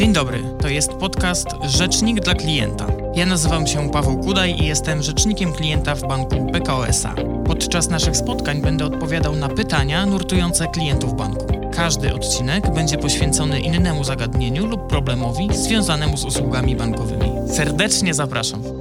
Dzień dobry, to jest podcast Rzecznik dla klienta. Ja nazywam się Paweł Kudaj i jestem rzecznikiem klienta w banku PKO SA. Podczas naszych spotkań będę odpowiadał na pytania nurtujące klientów banku. Każdy odcinek będzie poświęcony innemu zagadnieniu lub problemowi związanemu z usługami bankowymi. Serdecznie zapraszam.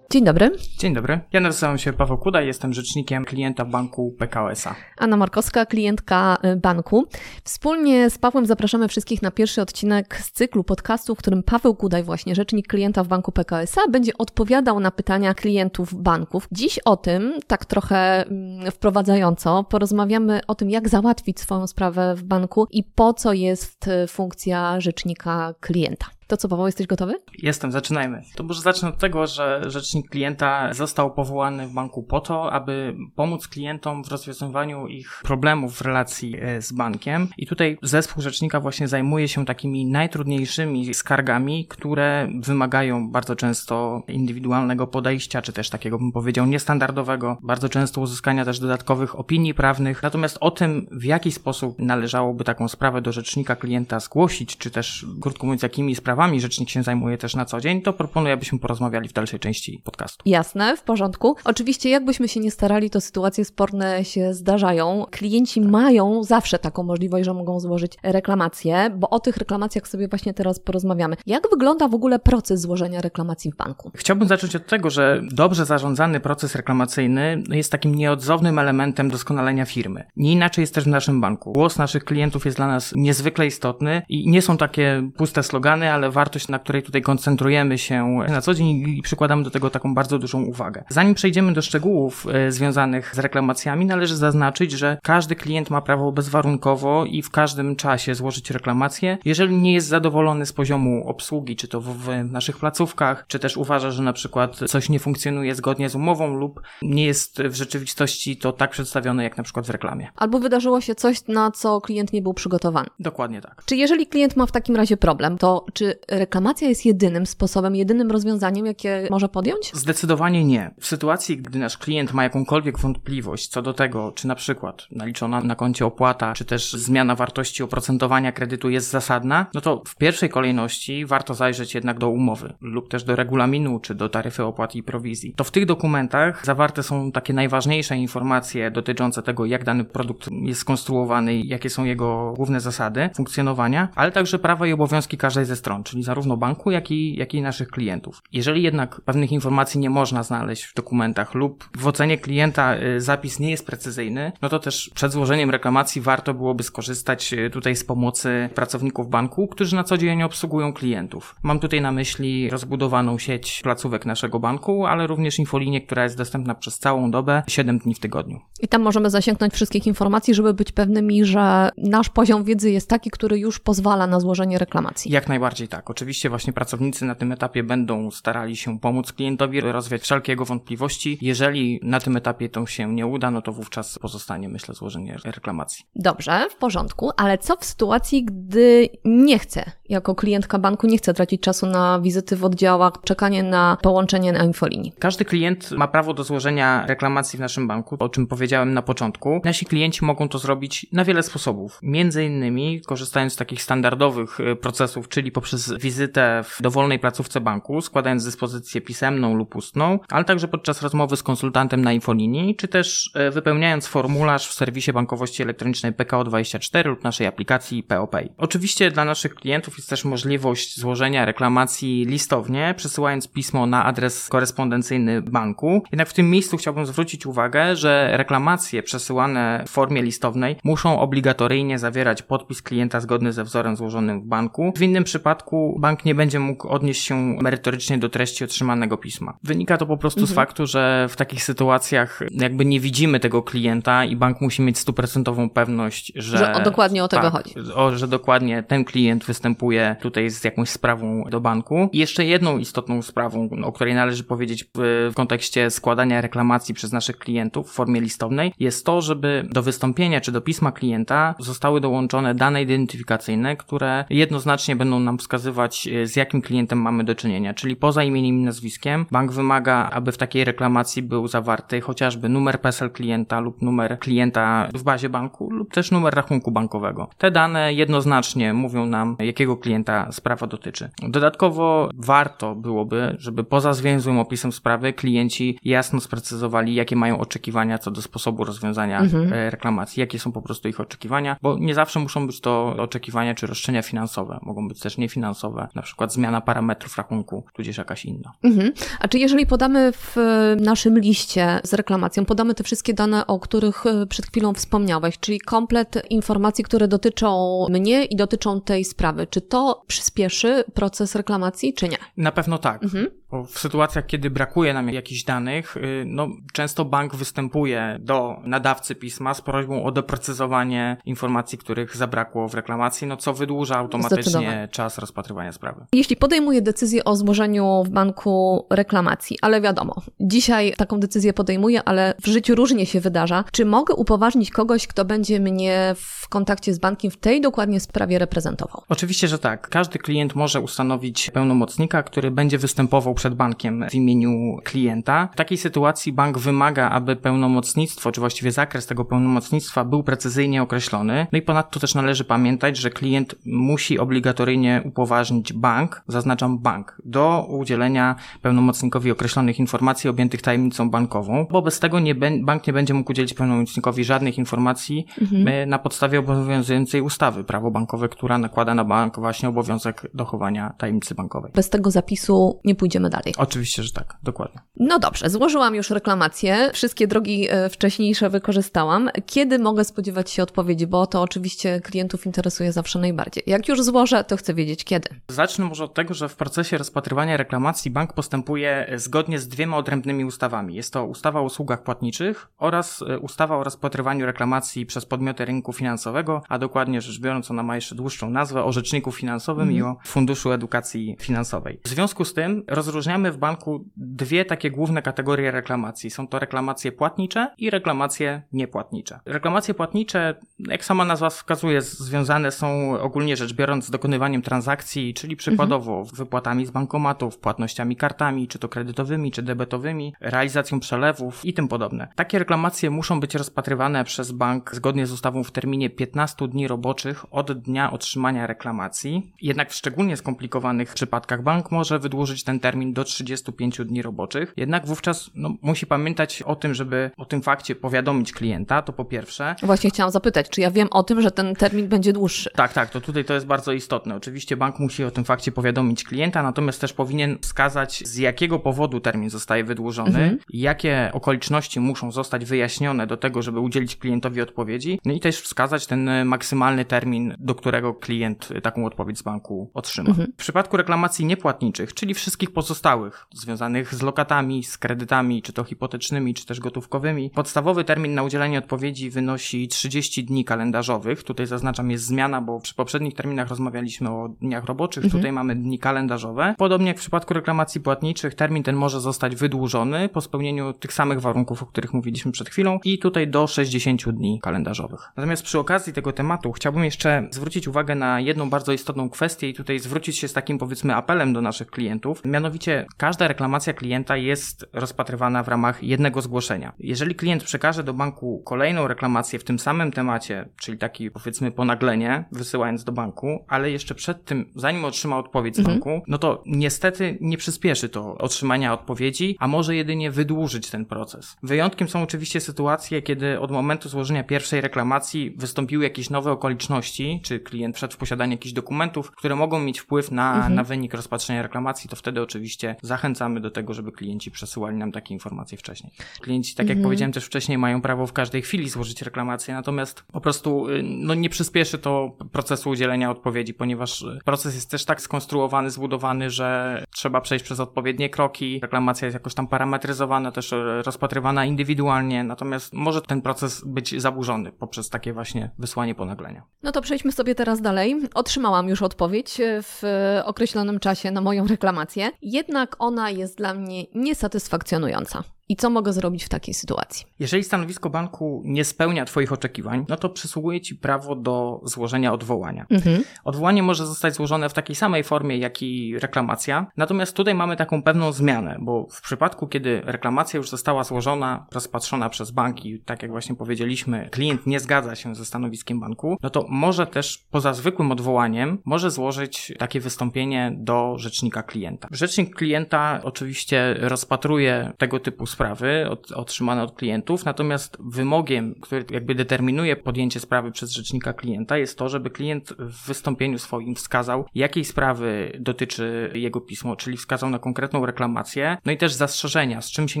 Dzień dobry. Dzień dobry. Ja nazywam się Paweł Kuda, jestem rzecznikiem klienta banku PKO SA. Anna Markowska, klientka y, banku. Wspólnie z Pawłem zapraszamy wszystkich na pierwszy odcinek z cyklu podcastu, w którym Paweł Kudaj, właśnie rzecznik klienta w banku PKO SA, będzie odpowiadał na pytania klientów banków. Dziś o tym, tak trochę mm, wprowadzająco, porozmawiamy o tym, jak załatwić swoją sprawę w banku i po co jest y, funkcja rzecznika klienta. To co, Paweł, jesteś gotowy? Jestem, zaczynajmy. To może zacznę od tego, że rzecznik klienta został powołany w banku po to, aby pomóc klientom w rozwiązywaniu ich problemów w relacji e, z bankiem. I tutaj zespół rzecznika właśnie zajmuje się takimi najtrudniejszymi skargami, które wymagają bardzo często indywidualnego podejścia, czy też takiego bym powiedział niestandardowego, bardzo często uzyskania też dodatkowych opinii prawnych. Natomiast o tym, w jaki sposób należałoby taką sprawę do rzecznika klienta zgłosić, czy też krótko mówiąc, jakimi sprawami sprawami rzecznik się zajmuje też na co dzień, to proponuję, abyśmy porozmawiali w dalszej części podcastu. Jasne, w porządku. Oczywiście, jakbyśmy się nie starali, to sytuacje sporne się zdarzają. Klienci mają zawsze taką możliwość, że mogą złożyć reklamację, bo o tych reklamacjach sobie właśnie teraz porozmawiamy. Jak wygląda w ogóle proces złożenia reklamacji w banku? Chciałbym zacząć od tego, że dobrze zarządzany proces reklamacyjny jest takim nieodzownym elementem doskonalenia firmy. Nie inaczej jest też w naszym banku. Głos naszych klientów jest dla nas niezwykle istotny i nie są takie puste slogany, ale wartość, na której tutaj koncentrujemy się na co dzień i przykładamy do tego taką bardzo dużą uwagę. Zanim przejdziemy do szczegółów e, związanych z reklamacjami, należy zaznaczyć, że każdy klient ma prawo bezwarunkowo i w każdym czasie złożyć reklamację, jeżeli nie jest zadowolony z poziomu obsługi, czy to w naszych placówkach, czy też uważa, że na przykład coś nie funkcjonuje zgodnie z umową lub nie jest w rzeczywistości to tak przedstawione jak na przykład w reklamie. Albo wydarzyło się coś, na co klient nie był przygotowany. Dokładnie tak. Czy jeżeli klient ma w takim razie problem, to czy reklamacja jest jedynym sposobem, jedynym rozwiązaniem, jakie może podjąć? Zdecydowanie nie. W sytuacji, gdy nasz klient ma jakąkolwiek wątpliwość co do tego, czy na przykład naliczona na koncie opłata, czy też zmiana wartości oprocentowania kredytu jest zasadna, no to w pierwszej kolejności warto zajrzeć jednak do umowy lub też do regulaminu, czy do taryfy opłat i prowizji. To w tych dokumentach zawarte są takie najważniejsze informacje dotyczące tego, jak dany produkt jest skonstruowany jakie są jego główne zasady funkcjonowania, ale także prawa i obowiązki każdej ze stron, czyli zarówno banku, jak i, jak i naszych klientów. Jeżeli jednak pewnych informacji nie można znaleźć w dokumentach lub w ocenie klienta y, zapis nie jest precyzyjny, no to też przed złożeniem reklamacji warto byłoby skorzystać y, tutaj z pomocy pracowników banku, którzy na co dzień obsługują klientów. Mam tutaj na myśli rozbudowaną sieć placówek naszego banku, ale również infolinię, która jest dostępna przez całą dobę, 7 dni w tygodniu. I tam możemy zasięgnąć wszystkich informacji, żeby być pewnymi, że nasz poziom wiedzy jest taki, który już pozwala na złożenie reklamacji. Jak najbardziej tak. Oczywiście właśnie pracownicy na tym etapie będą starali się pomóc klientowi rozwiać wszelkie jego wątpliwości. Jeżeli na tym etapie to się nie uda, no to wówczas pozostanie, myślę, złożenie reklamacji. Dobrze, w porządku, ale co w sytuacji, gdy nie chcę, jako klientka banku, nie chcę tracić czasu na wizyty w oddziałach, czekanie na połączenie na infolinii? Każdy klient ma prawo do złożenia reklamacji w naszym banku, o czym powiedziałem na początku. Nasi klienci mogą to zrobić na wiele sposobów. Między innymi korzystając z takich standardowych y, procesów, czyli poprzez wizytę w dowolnej placówce banku, składając dyspozycję pisemną lub ustną, ale także podczas rozmowy z konsultantem na infolinii, czy też e, wypełniając formularz w serwisie bankowości elektronicznej PKO24 lub naszej aplikacji POPay. Oczywiście dla naszych klientów jest też możliwość złożenia reklamacji listownie, przesyłając pismo na adres korespondencyjny banku. Jednak w tym miejscu chciałbym zwrócić uwagę, że reklamacje przesyłane w formie listownej muszą obligatoryjnie zawierać podpis klienta zgodny ze wzorem złożonym w banku. W innym przypadku bank nie będzie mógł odnieść się merytorycznie do treści otrzymanego pisma. Wynika to po prostu mhm. z faktu, że w takich sytuacjach jakby nie widzimy tego klienta i bank musi mieć stuprocentową pewność, że... Że o, dokładnie o tego tak, chodzi. O, że dokładnie ten klient występuje tutaj z jakąś sprawą do banku. I jeszcze jedną istotną sprawą, o której należy powiedzieć w, kontekście składania reklamacji przez naszych klientów w formie listownej, jest to, żeby do wystąpienia czy do pisma klienta zostały dołączone dane identyfikacyjne, które jednoznacznie będą nam wskazywać E, z jakim klientem mamy do czynienia, czyli poza imieniem i nazwiskiem, bank wymaga, aby w takiej reklamacji był zawarty chociażby numer PESEL klienta lub numer klienta w bazie banku lub też numer rachunku bankowego. Te dane jednoznacznie mówią nam, jakiego jakiego klienta sprawa dotyczy. Dodatkowo warto byłoby, żeby poza zwięzłym opisem sprawy klienci jasno sprecyzowali, jakie mają oczekiwania co do sposobu rozwiązania mhm. E, reklamacji, jakie są po prostu ich oczekiwania, bo nie zawsze muszą być to oczekiwania czy roszczenia finansowe, mogą być też niefinansowe, na przykład zmiana parametrów rachunku, tudzież jakaś inna. Mhm. A czy jeżeli podamy w naszym liście z reklamacją, podamy te wszystkie dane, o których e, przed chwilą wspomniałeś, czyli komplet informacji, które dotyczą mnie i dotyczą tej sprawy, czy to przyspieszy proces reklamacji, czy nie? Na pewno tak. Mhm. W sytuacjach, kiedy brakuje nam jakichś danych, y, no, często bank występuje do nadawcy pisma z prośbą o doprecyzowanie informacji, których zabrakło w reklamacji, no co wydłuża automatycznie czas rozpatrywania sprawy. Jeśli podejmuję decyzję o złożeniu w banku reklamacji, ale wiadomo, dzisiaj taką decyzję podejmuję, ale w życiu różnie się wydarza, czy mogę upoważnić kogoś, kto będzie mnie w kontakcie z bankiem w tej dokładnie sprawie reprezentował? Oczywiście, że tak. Każdy klient może ustanowić pełnomocnika, który będzie występował przed bankiem w imieniu klienta. W takiej sytuacji bank wymaga, aby pełnomocnictwo, czy właściwie zakres tego pełnomocnictwa był precyzyjnie określony. No i ponadto też należy pamiętać, że klient musi obligatoryjnie upoważnić bank, zaznaczam bank, do udzielenia pełnomocnikowi określonych informacji objętych tajemnicą bankową, bo bez tego nie bank nie będzie mógł udzielić pełnomocnikowi żadnych informacji mhm. E, na podstawie obowiązującej ustawy prawo bankowe, która nakłada na bank właśnie obowiązek dochowania tajemnicy bankowej. Bez tego zapisu nie pójdziemy dalej. Oczywiście, że tak, dokładnie. No dobrze, złożyłam już reklamację, wszystkie drogi e, wcześniejsze wykorzystałam. Kiedy mogę spodziewać się odpowiedzi, bo to oczywiście klientów interesuje zawsze najbardziej. Jak już złożę, to chcę wiedzieć kiedy. Zacznę może od tego, że w procesie rozpatrywania reklamacji bank postępuje zgodnie z dwiema odrębnymi ustawami. Jest to ustawa o usługach płatniczych oraz e, ustawa o rozpatrywaniu reklamacji przez podmioty rynku finansowego, a dokładnie rzecz biorąc ona ma jeszcze dłuższą nazwę o rzeczniku finansowym i o Funduszu Edukacji Finansowej. W związku z tym rozróżniamy rozróżniamy w banku dwie takie główne kategorie reklamacji. Są to reklamacje płatnicze i reklamacje niepłatnicze. Reklamacje płatnicze, jak sama nazwa wskazuje, związane są ogólnie rzecz biorąc z dokonywaniem transakcji, czyli przykładowo mhm. wypłatami z bankomatów, płatnościami kartami, czy to kredytowymi, czy debetowymi, realizacją przelewów i tym podobne. Takie reklamacje muszą być rozpatrywane przez bank zgodnie z ustawą w terminie 15 dni roboczych od dnia otrzymania reklamacji. Jednak w szczególnie skomplikowanych przypadkach bank może wydłużyć ten termin do 35 dni roboczych. Jednak wówczas no, musi pamiętać o tym, żeby o tym fakcie powiadomić klienta, to po pierwsze. Właśnie chciałam zapytać, czy ja wiem o tym, że ten termin będzie dłuższy? Tak, tak, to tutaj to jest bardzo istotne. Oczywiście bank musi o tym fakcie powiadomić klienta, natomiast też powinien wskazać, z jakiego powodu termin zostaje wydłużony, mhm. jakie okoliczności muszą zostać wyjaśnione do tego, żeby udzielić klientowi odpowiedzi, no i też wskazać ten maksymalny termin, do którego klient taką odpowiedź z banku otrzyma. Mhm. W przypadku reklamacji niepłatniczych, czyli wszystkich pozostałych stałych, związanych z lokatami, z kredytami, czy to hipotecznymi, czy też gotówkowymi. Podstawowy termin na udzielenie odpowiedzi wynosi 30 dni kalendarzowych. Tutaj zaznaczam, jest zmiana, bo przy poprzednich terminach rozmawialiśmy o dniach roboczych, mhm. tutaj mamy dni kalendarzowe. Podobnie jak w przypadku reklamacji płatniczych, termin ten może zostać wydłużony po spełnieniu tych samych warunków, o których mówiliśmy przed chwilą i tutaj do 60 dni kalendarzowych. Natomiast przy okazji tego tematu chciałbym jeszcze zwrócić uwagę na jedną bardzo istotną kwestię i tutaj zwrócić się z takim powiedzmy apelem do naszych klientów. Mianowicie każda reklamacja klienta jest rozpatrywana w ramach jednego zgłoszenia. Jeżeli klient przekaże do banku kolejną reklamację w tym samym temacie, czyli taki powiedzmy ponaglenie, wysyłając do banku, ale jeszcze przed tym, zanim otrzyma odpowiedź z mhm. banku, no to niestety nie przyspieszy to otrzymania odpowiedzi, a może jedynie wydłużyć ten proces. Wyjątkiem są oczywiście sytuacje, kiedy od momentu złożenia pierwszej reklamacji wystąpiły jakieś nowe okoliczności, czy klient wszedł w posiadanie jakichś dokumentów, które mogą mieć wpływ na, mhm. na wynik rozpatrzenia reklamacji, to wtedy oczywiście zachęcamy do tego, żeby klienci przesyłali nam takie informacje wcześniej. Klienci, tak jak mhm. powiedziałem też wcześniej, mają prawo w każdej chwili złożyć reklamację, natomiast po prostu y, no, nie przyspieszy to procesu udzielenia odpowiedzi, ponieważ proces jest też tak skonstruowany, zbudowany, że trzeba przejść przez odpowiednie kroki. Reklamacja jest jakoś tam parametryzowana, też rozpatrywana indywidualnie, natomiast może ten proces być zaburzony poprzez takie właśnie wysłanie ponaglenia. No to przejdźmy sobie teraz dalej. Otrzymałam już odpowiedź w określonym czasie na moją reklamację. Jednak jednak ona jest dla mnie niesatysfakcjonująca. I co mogę zrobić w takiej sytuacji? Jeżeli stanowisko banku nie spełnia Twoich oczekiwań, no to przysługuje Ci prawo do złożenia odwołania. Mhm. Odwołanie może zostać złożone w takiej samej formie, jak i reklamacja. Natomiast tutaj mamy taką pewną zmianę, bo w przypadku, kiedy reklamacja już została złożona, rozpatrzona przez banki, tak jak właśnie powiedzieliśmy, klient nie zgadza się ze stanowiskiem banku, no to może też poza zwykłym odwołaniem, może złożyć takie wystąpienie do rzecznika klienta. Rzecznik klienta oczywiście rozpatruje tego typu sprawy od, otrzymane od klientów, natomiast wymogiem, który jakby determinuje podjęcie sprawy przez rzecznika klienta jest to, żeby klient w wystąpieniu swoim wskazał, jakiej sprawy dotyczy jego pismo, czyli wskazał na konkretną reklamację, no i też zastrzeżenia, z czym się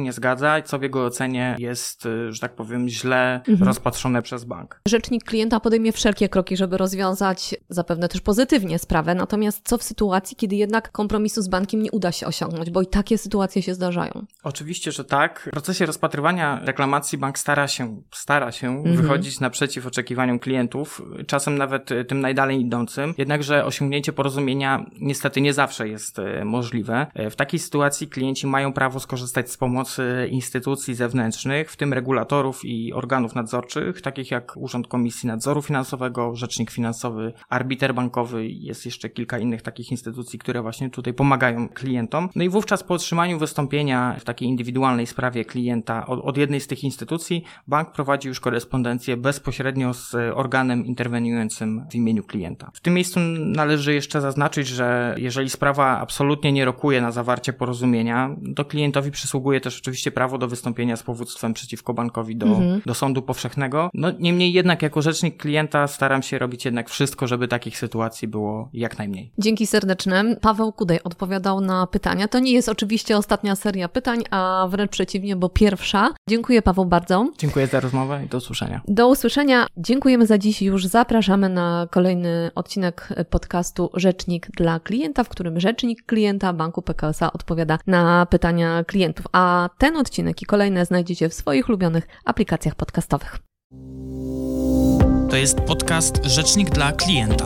nie zgadza, co w jego ocenie jest, że tak powiem, źle mhm. rozpatrzone przez bank. Rzecznik klienta podejmie wszelkie kroki, żeby rozwiązać zapewne też pozytywnie sprawę, natomiast co w sytuacji, kiedy jednak kompromisu z bankiem nie uda się osiągnąć, bo i takie sytuacje się zdarzają? Oczywiście, że tak. W procesie rozpatrywania reklamacji bank stara się, stara się mhm. wychodzić naprzeciw oczekiwaniom klientów, czasem nawet tym najdalej idącym, jednakże osiągnięcie porozumienia niestety nie zawsze jest e, możliwe. E, w takiej sytuacji klienci mają prawo skorzystać z pomocy instytucji zewnętrznych, w tym regulatorów i organów nadzorczych, takich jak Urząd Komisji Nadzoru Finansowego, Rzecznik Finansowy, Arbiter Bankowy i jest jeszcze kilka innych takich instytucji, które właśnie tutaj pomagają klientom. No i wówczas po otrzymaniu wystąpienia w takiej indywidualnej sprawie klienta od, od jednej z tych instytucji, bank prowadzi już korespondencję bezpośrednio z organem interweniującym w imieniu klienta. W tym miejscu należy jeszcze zaznaczyć, że jeżeli sprawa absolutnie nie rokuje na zawarcie porozumienia, to klientowi przysługuje też oczywiście prawo do wystąpienia z powództwem przeciwko bankowi do, mhm. do sądu powszechnego. No niemniej jednak jako rzecznik klienta staram się robić jednak wszystko, żeby takich sytuacji było jak najmniej. Dzięki serdeczne. Paweł Kudej odpowiadał na pytania. To nie jest oczywiście ostatnia seria pytań, a wręcz przeciwnie, bo pierwsza. Dziękuję Paweł bardzo. Dziękuję za rozmowę i do usłyszenia. Do usłyszenia. Dziękujemy za dziś. Już zapraszamy na kolejny odcinek podcastu Rzecznik dla klienta, w którym rzecznik klienta Banku PKSA odpowiada na pytania klientów. A ten odcinek i kolejne znajdziecie w swoich ulubionych aplikacjach podcastowych. To jest podcast Rzecznik dla klienta.